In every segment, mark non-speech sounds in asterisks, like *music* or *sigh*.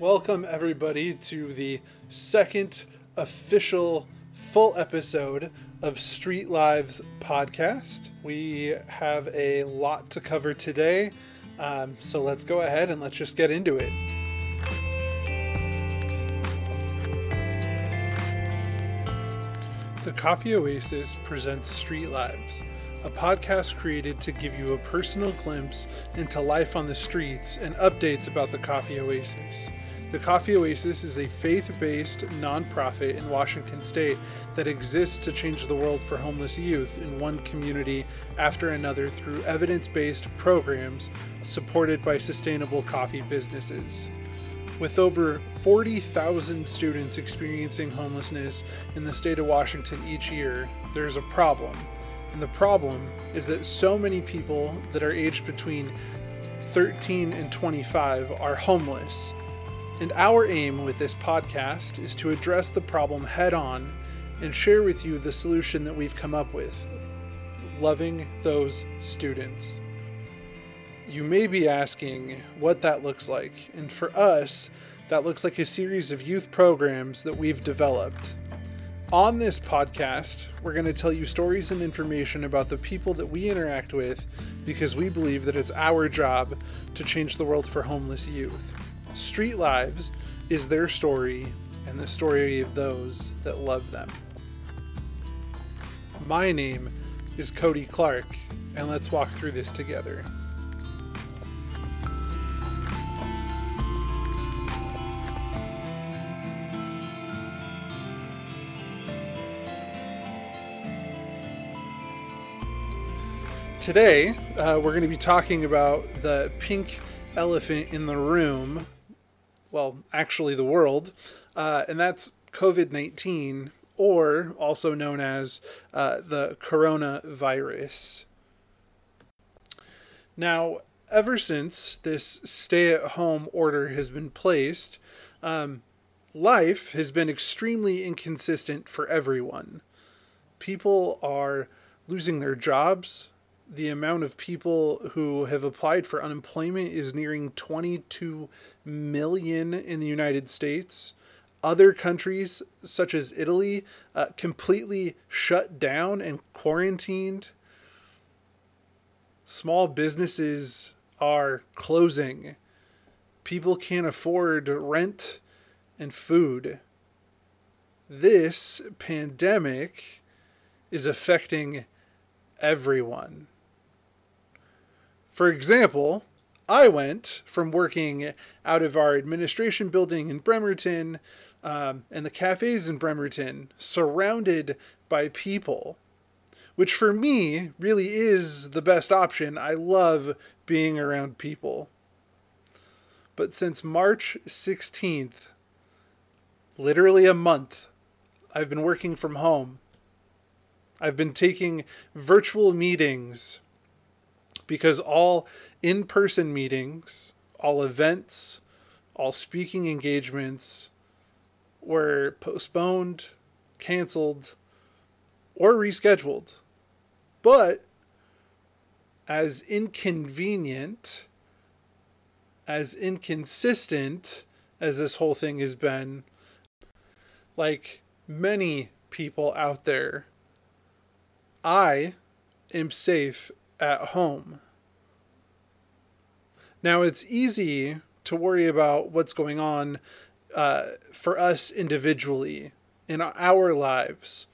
Welcome, everybody, to the second official full episode of Street Lives podcast. We have a lot to cover today, um, so let's go ahead and let's just get into it. The Coffee Oasis presents Street Lives, a podcast created to give you a personal glimpse into life on the streets and updates about the Coffee Oasis. The Coffee Oasis is a faith based nonprofit in Washington state that exists to change the world for homeless youth in one community after another through evidence based programs supported by sustainable coffee businesses. With over 40,000 students experiencing homelessness in the state of Washington each year, there's a problem. And the problem is that so many people that are aged between 13 and 25 are homeless. And our aim with this podcast is to address the problem head on and share with you the solution that we've come up with loving those students. You may be asking what that looks like, and for us, that looks like a series of youth programs that we've developed. On this podcast, we're going to tell you stories and information about the people that we interact with because we believe that it's our job to change the world for homeless youth. Street Lives is their story and the story of those that love them. My name is Cody Clark, and let's walk through this together. Today, uh, we're going to be talking about the pink elephant in the room, well, actually, the world, uh, and that's COVID 19, or also known as uh, the coronavirus. Now, ever since this stay at home order has been placed, um, life has been extremely inconsistent for everyone. People are losing their jobs, the amount of people who have applied for unemployment is nearing 22 million in the United States. Other countries, such as Italy, uh, completely shut down and quarantined. Small businesses are closing. People can't afford rent and food. This pandemic is affecting everyone. For example, I went from working out of our administration building in Bremerton um, and the cafes in Bremerton, surrounded by people, which for me really is the best option. I love being around people. But since March 16th, literally a month, I've been working from home. I've been taking virtual meetings because all in person meetings, all events, all speaking engagements were postponed, canceled, or rescheduled. But as inconvenient, as inconsistent as this whole thing has been, like many people out there, I am safe at home. Now, it's easy to worry about what's going on uh, for us individually in our lives.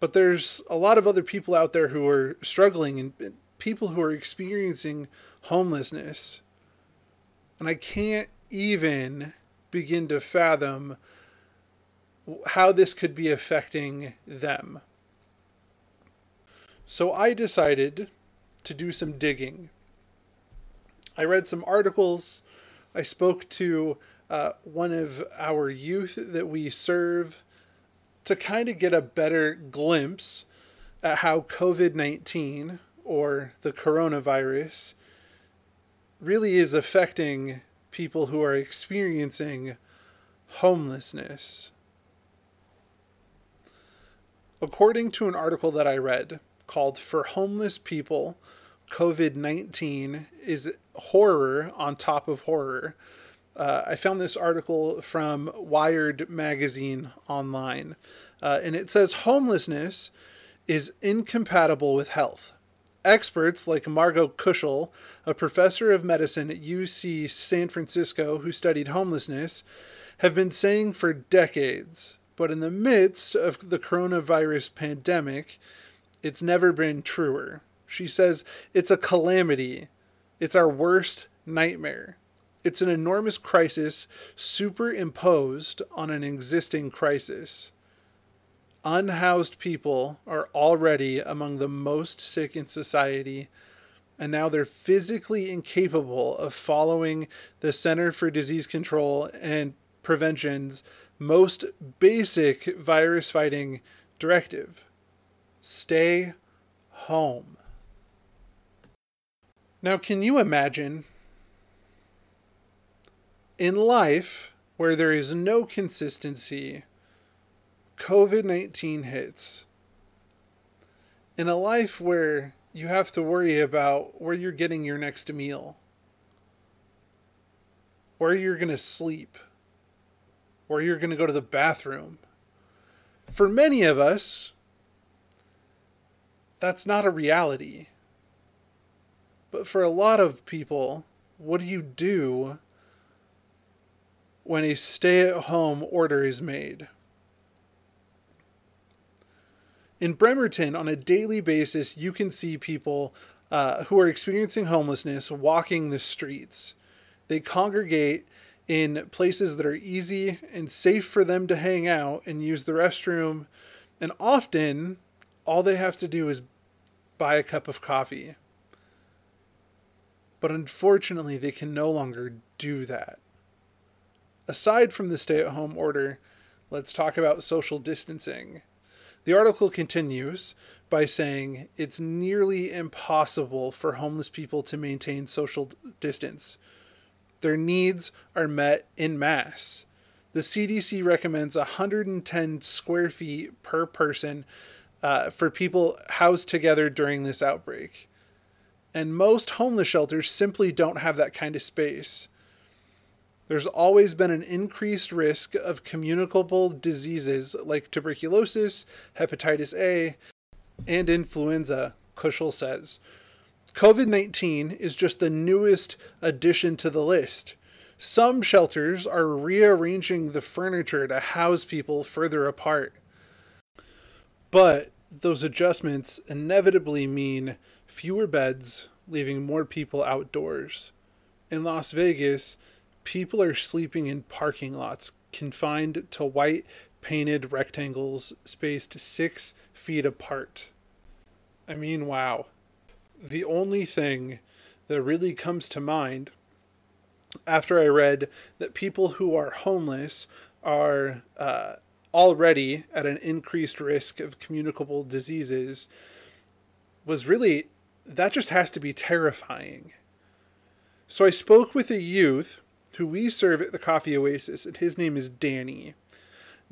But there's a lot of other people out there who are struggling and people who are experiencing homelessness. And I can't even begin to fathom how this could be affecting them. So I decided to do some digging. I read some articles. I spoke to uh, one of our youth that we serve to kind of get a better glimpse at how COVID 19 or the coronavirus really is affecting people who are experiencing homelessness. According to an article that I read, called For Homeless People COVID 19 is horror on top of horror. Uh, I found this article from Wired magazine online, uh, and it says homelessness is incompatible with health. Experts like Margot Kushel, a professor of medicine at UC San Francisco who studied homelessness, have been saying for decades, but in the midst of the coronavirus pandemic, it's never been truer. She says it's a calamity. It's our worst nightmare. It's an enormous crisis superimposed on an existing crisis. Unhoused people are already among the most sick in society, and now they're physically incapable of following the Center for Disease Control and Prevention's most basic virus fighting directive stay home. Now, can you imagine in life where there is no consistency, COVID 19 hits? In a life where you have to worry about where you're getting your next meal, where you're going to sleep, where you're going to go to the bathroom. For many of us, that's not a reality. But for a lot of people, what do you do when a stay at home order is made? In Bremerton, on a daily basis, you can see people uh, who are experiencing homelessness walking the streets. They congregate in places that are easy and safe for them to hang out and use the restroom. And often, all they have to do is buy a cup of coffee. But unfortunately, they can no longer do that. Aside from the stay at home order, let's talk about social distancing. The article continues by saying it's nearly impossible for homeless people to maintain social distance. Their needs are met in mass. The CDC recommends 110 square feet per person uh, for people housed together during this outbreak and most homeless shelters simply don't have that kind of space. There's always been an increased risk of communicable diseases like tuberculosis, hepatitis A, and influenza, Kushel says. COVID 19 is just the newest addition to the list. Some shelters are rearranging the furniture to house people further apart. But those adjustments inevitably mean fewer beds, leaving more people outdoors. In Las Vegas, people are sleeping in parking lots confined to white painted rectangles spaced six feet apart. I mean, wow. The only thing that really comes to mind after I read that people who are homeless are uh, already at an increased risk of communicable diseases was really that just has to be terrifying. So I spoke with a youth who we serve at the Coffee Oasis, and his name is Danny.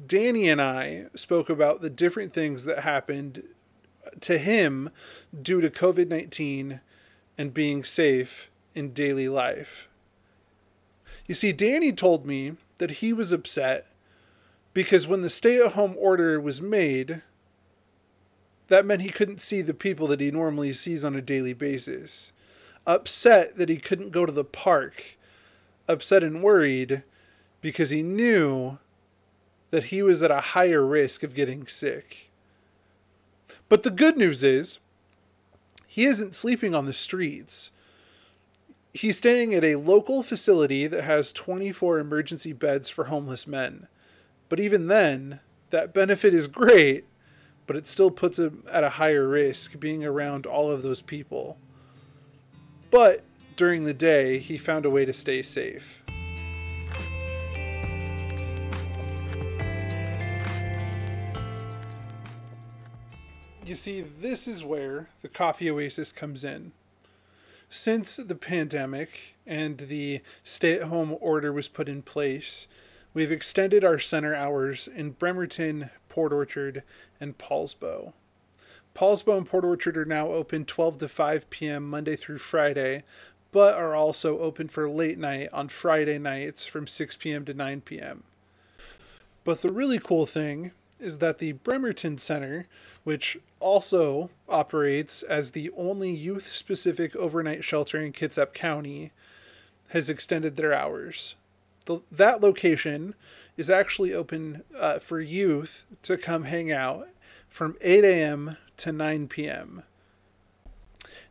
Danny and I spoke about the different things that happened to him due to COVID 19 and being safe in daily life. You see, Danny told me that he was upset because when the stay at home order was made, that meant he couldn't see the people that he normally sees on a daily basis. Upset that he couldn't go to the park. Upset and worried because he knew that he was at a higher risk of getting sick. But the good news is, he isn't sleeping on the streets. He's staying at a local facility that has 24 emergency beds for homeless men. But even then, that benefit is great but it still puts him at a higher risk being around all of those people. But during the day, he found a way to stay safe. You see, this is where the Coffee Oasis comes in. Since the pandemic and the stay at home order was put in place, we've extended our center hours in Bremerton, Port Orchard, and Poulsbo. Poulsbo and Port Orchard are now open 12 to 5 p.m. Monday through Friday, but are also open for late night on Friday nights from 6 p.m. to 9 p.m. But the really cool thing is that the Bremerton Center, which also operates as the only youth specific overnight shelter in Kitsap County, has extended their hours. The, that location is actually open uh, for youth to come hang out from 8 a.m. to 9 p.m.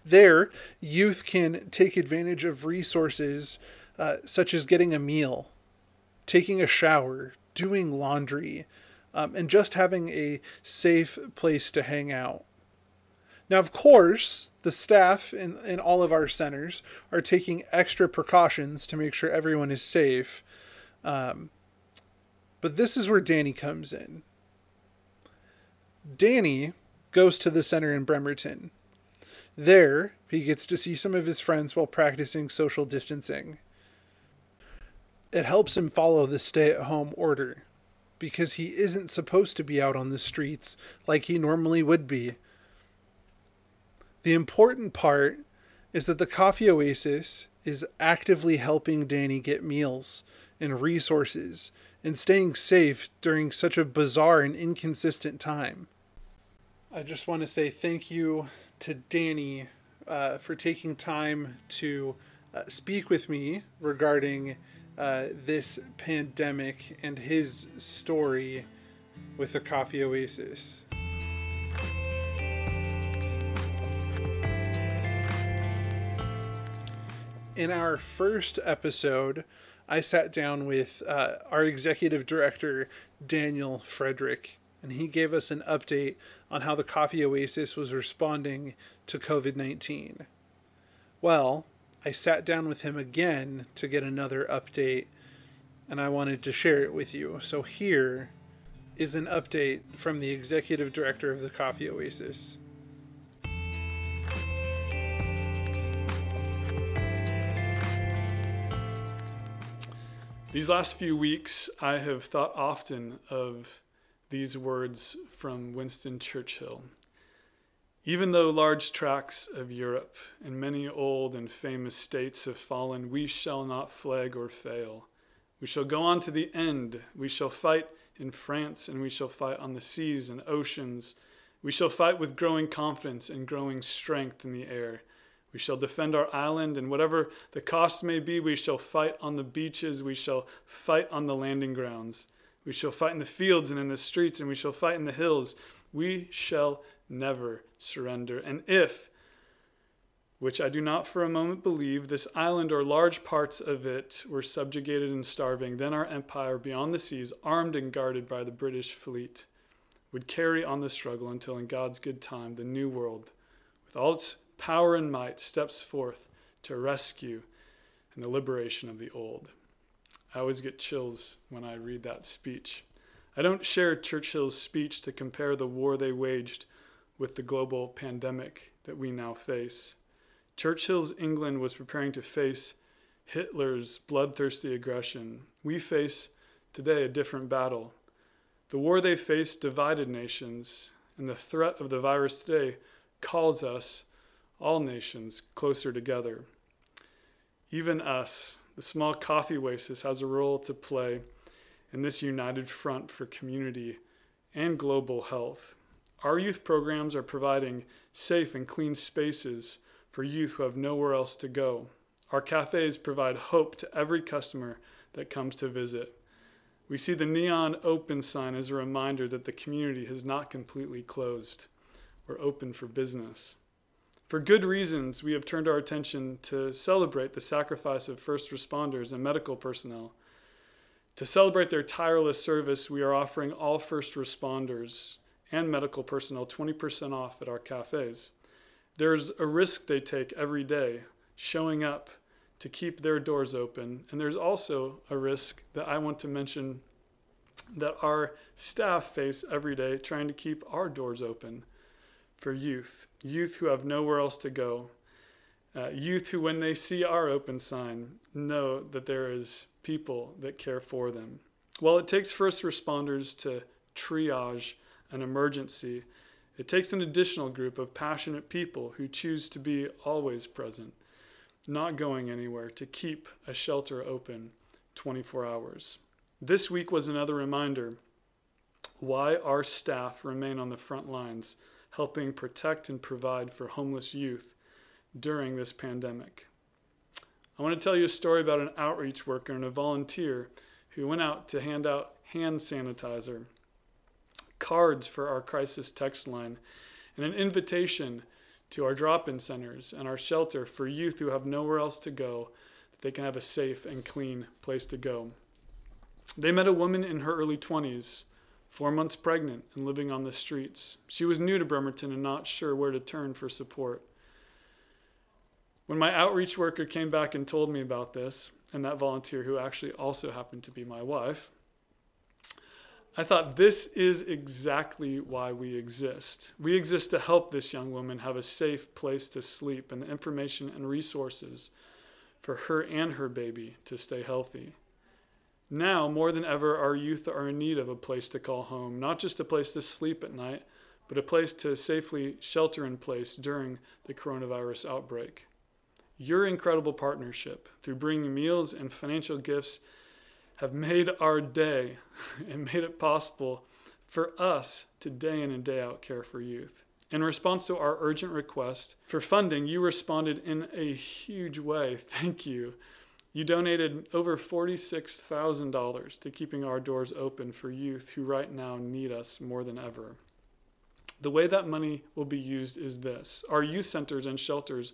There, youth can take advantage of resources uh, such as getting a meal, taking a shower, doing laundry, um, and just having a safe place to hang out. Now, of course, the staff in, in all of our centers are taking extra precautions to make sure everyone is safe. Um, but this is where Danny comes in. Danny goes to the center in Bremerton. There, he gets to see some of his friends while practicing social distancing. It helps him follow the stay at home order because he isn't supposed to be out on the streets like he normally would be. The important part is that the Coffee Oasis is actively helping Danny get meals and resources and staying safe during such a bizarre and inconsistent time. I just want to say thank you to Danny uh, for taking time to uh, speak with me regarding uh, this pandemic and his story with the Coffee Oasis. In our first episode, I sat down with uh, our executive director, Daniel Frederick, and he gave us an update on how the Coffee Oasis was responding to COVID 19. Well, I sat down with him again to get another update, and I wanted to share it with you. So here is an update from the executive director of the Coffee Oasis. These last few weeks, I have thought often of these words from Winston Churchill. Even though large tracts of Europe and many old and famous states have fallen, we shall not flag or fail. We shall go on to the end. We shall fight in France, and we shall fight on the seas and oceans. We shall fight with growing confidence and growing strength in the air. We shall defend our island, and whatever the cost may be, we shall fight on the beaches. We shall fight on the landing grounds. We shall fight in the fields and in the streets, and we shall fight in the hills. We shall never surrender. And if, which I do not for a moment believe, this island or large parts of it were subjugated and starving, then our empire beyond the seas, armed and guarded by the British fleet, would carry on the struggle until in God's good time the new world, with all its power and might, steps forth to rescue and the liberation of the old. I always get chills when I read that speech. I don't share Churchill's speech to compare the war they waged with the global pandemic that we now face. Churchill's England was preparing to face Hitler's bloodthirsty aggression. We face today a different battle. The war they faced divided nations, and the threat of the virus today calls us, all nations, closer together. Even us, the small coffee oasis, has a role to play in this united front for community and global health. Our youth programs are providing safe and clean spaces for youth who have nowhere else to go. Our cafes provide hope to every customer that comes to visit. We see the neon open sign as a reminder that the community has not completely closed. We're open for business. For good reasons, we have turned our attention to celebrate the sacrifice of first responders and medical personnel to celebrate their tireless service, we are offering all first responders and medical personnel 20% off at our cafes. There's a risk they take every day showing up to keep their doors open, and there's also a risk that I want to mention that our staff face every day trying to keep our doors open for youth, youth who have nowhere else to go, uh, youth who, when they see our open sign, know that there is people that care for them. While it takes first responders to triage an emergency, it takes an additional group of passionate people who choose to be always present. not going anywhere to keep a shelter open 24 hours. This week was another reminder why our staff remain on the front lines helping protect and provide for homeless youth during this pandemic. I want to tell you a story about an outreach worker and a volunteer who went out to hand out hand sanitizer, cards for our crisis text line, and an invitation to our drop in centers and our shelter for youth who have nowhere else to go, that they can have a safe and clean place to go. They met a woman in her early 20s, four months pregnant and living on the streets. She was new to Bremerton and not sure where to turn for support. When my outreach worker came back and told me about this, and that volunteer who actually also happened to be my wife, I thought this is exactly why we exist. We exist to help this young woman have a safe place to sleep and the information and resources for her and her baby to stay healthy. Now, more than ever, our youth are in need of a place to call home, not just a place to sleep at night, but a place to safely shelter in place during the coronavirus outbreak. Your incredible partnership through bringing meals and financial gifts have made our day *laughs* and made it possible for us to day in and day out care for youth. In response to our urgent request for funding, you responded in a huge way. *laughs* Thank you. You donated over $46,000 to keeping our doors open for youth who right now need us more than ever. The way that money will be used is this our youth centers and shelters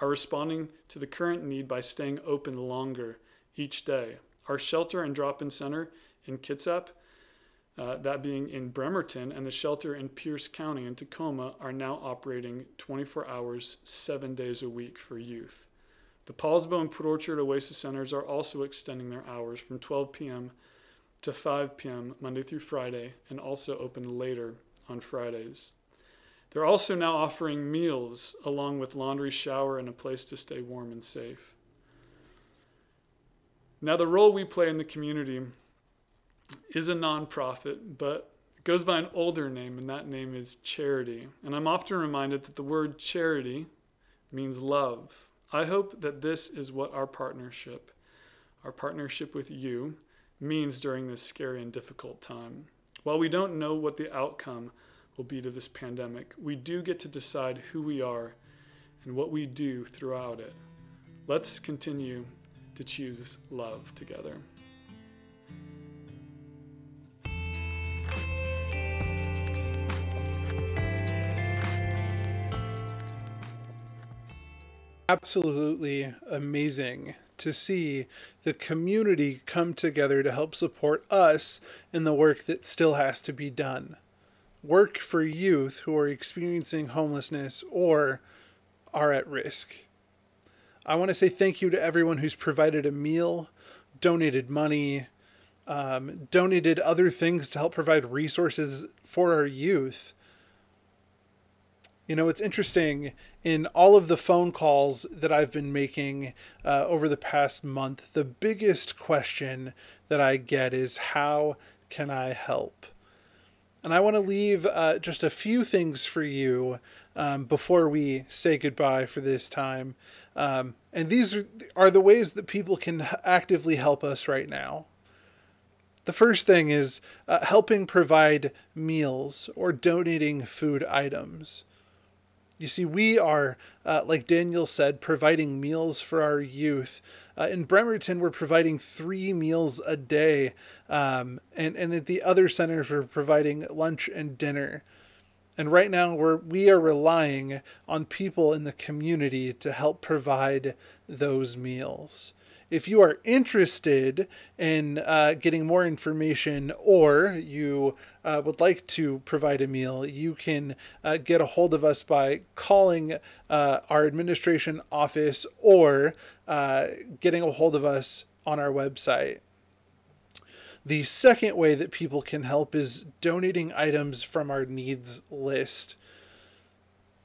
are responding to the current need by staying open longer each day. Our shelter and drop in center in Kitsap, uh, that being in Bremerton, and the shelter in Pierce County in Tacoma are now operating 24 hours, seven days a week for youth. The Poulsbo and Port Orchard Oasis Centers are also extending their hours from 12 p.m. to 5 p.m. Monday through Friday and also open later on Fridays. They're also now offering meals along with laundry, shower, and a place to stay warm and safe. Now, the role we play in the community is a nonprofit, but it goes by an older name, and that name is charity. And I'm often reminded that the word charity means love. I hope that this is what our partnership, our partnership with you, means during this scary and difficult time. While we don't know what the outcome will be to this pandemic, we do get to decide who we are and what we do throughout it. Let's continue to choose love together. Absolutely amazing to see the community come together to help support us in the work that still has to be done. Work for youth who are experiencing homelessness or are at risk. I want to say thank you to everyone who's provided a meal, donated money, um, donated other things to help provide resources for our youth. You know, it's interesting in all of the phone calls that I've been making uh, over the past month, the biggest question that I get is how can I help? And I want to leave uh, just a few things for you um, before we say goodbye for this time. Um, and these are, are the ways that people can actively help us right now. The first thing is uh, helping provide meals or donating food items. You see, we are, uh, like Daniel said, providing meals for our youth. Uh, in Bremerton, we're providing three meals a day, um, and and at the other centers, we're providing lunch and dinner. And right now, we're we are relying on people in the community to help provide those meals if you are interested in uh, getting more information or you uh, would like to provide a meal, you can uh, get a hold of us by calling uh, our administration office or uh, getting a hold of us on our website. The second way that people can help is donating items from our needs list.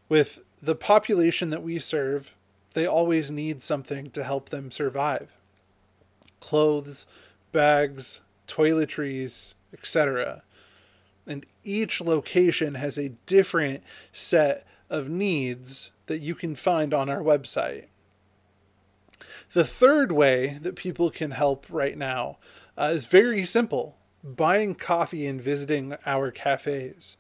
With the population that we serve, they always need something to help them survive clothes, bags, toiletries, etc. And each location has a different set of needs that you can find on our website. The third way that people can help right now uh, is very simple buying coffee and visiting our cafes.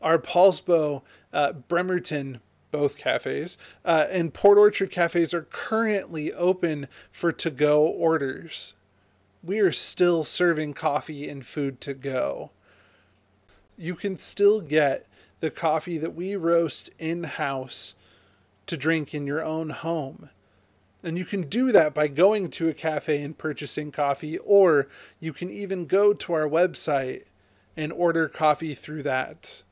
Our Poulsbo, uh, Bremerton, both cafes, uh, and Port Orchard cafes are currently open for to go orders. We are still serving coffee and food to go. You can still get the coffee that we roast in house to drink in your own home. And you can do that by going to a cafe and purchasing coffee, or you can even go to our website and order coffee through that.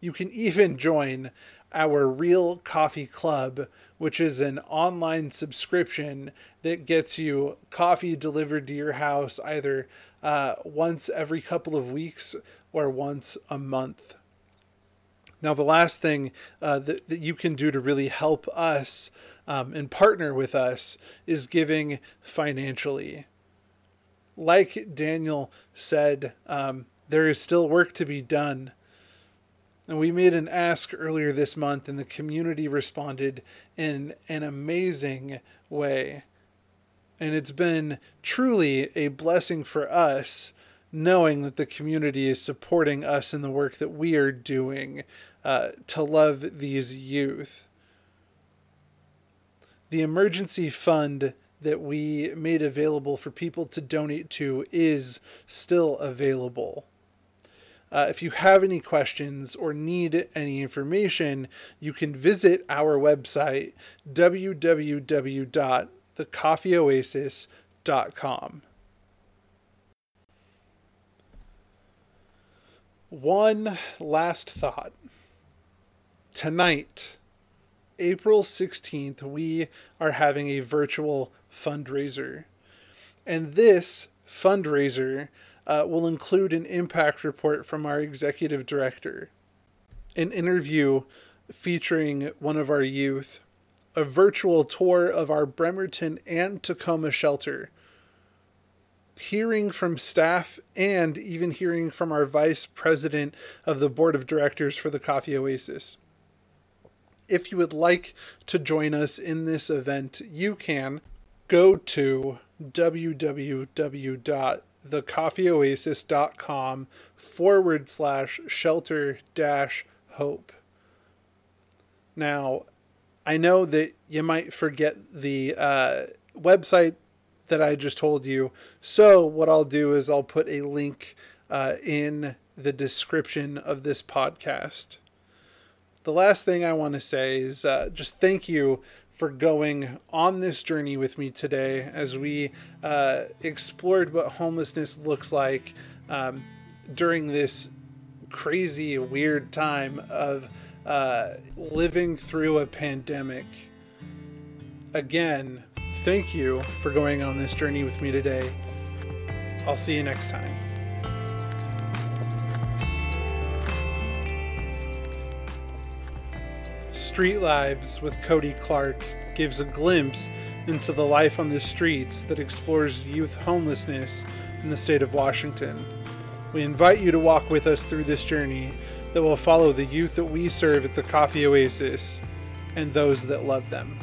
You can even join our Real Coffee Club, which is an online subscription that gets you coffee delivered to your house either uh, once every couple of weeks or once a month. Now, the last thing uh, that, that you can do to really help us um, and partner with us is giving financially. Like Daniel said, um, there is still work to be done. And we made an ask earlier this month, and the community responded in an amazing way. And it's been truly a blessing for us knowing that the community is supporting us in the work that we are doing uh, to love these youth. The emergency fund that we made available for people to donate to is still available. Uh, if you have any questions or need any information, you can visit our website, www.thecoffeeoasis.com. One last thought. Tonight, April 16th, we are having a virtual fundraiser. And this fundraiser uh, will include an impact report from our executive director, an interview featuring one of our youth, a virtual tour of our Bremerton and Tacoma shelter, hearing from staff, and even hearing from our vice president of the board of directors for the Coffee Oasis. If you would like to join us in this event, you can go to www thecoffeeoasis.com forward slash shelter dash hope. Now, I know that you might forget the uh, website that I just told you. So, what I'll do is I'll put a link uh, in the description of this podcast. The last thing I want to say is uh, just thank you for going on this journey with me today as we uh, explored what homelessness looks like um, during this crazy, weird time of uh, living through a pandemic. Again, thank you for going on this journey with me today. I'll see you next time. Street Lives with Cody Clark gives a glimpse into the life on the streets that explores youth homelessness in the state of Washington. We invite you to walk with us through this journey that will follow the youth that we serve at the Coffee Oasis and those that love them.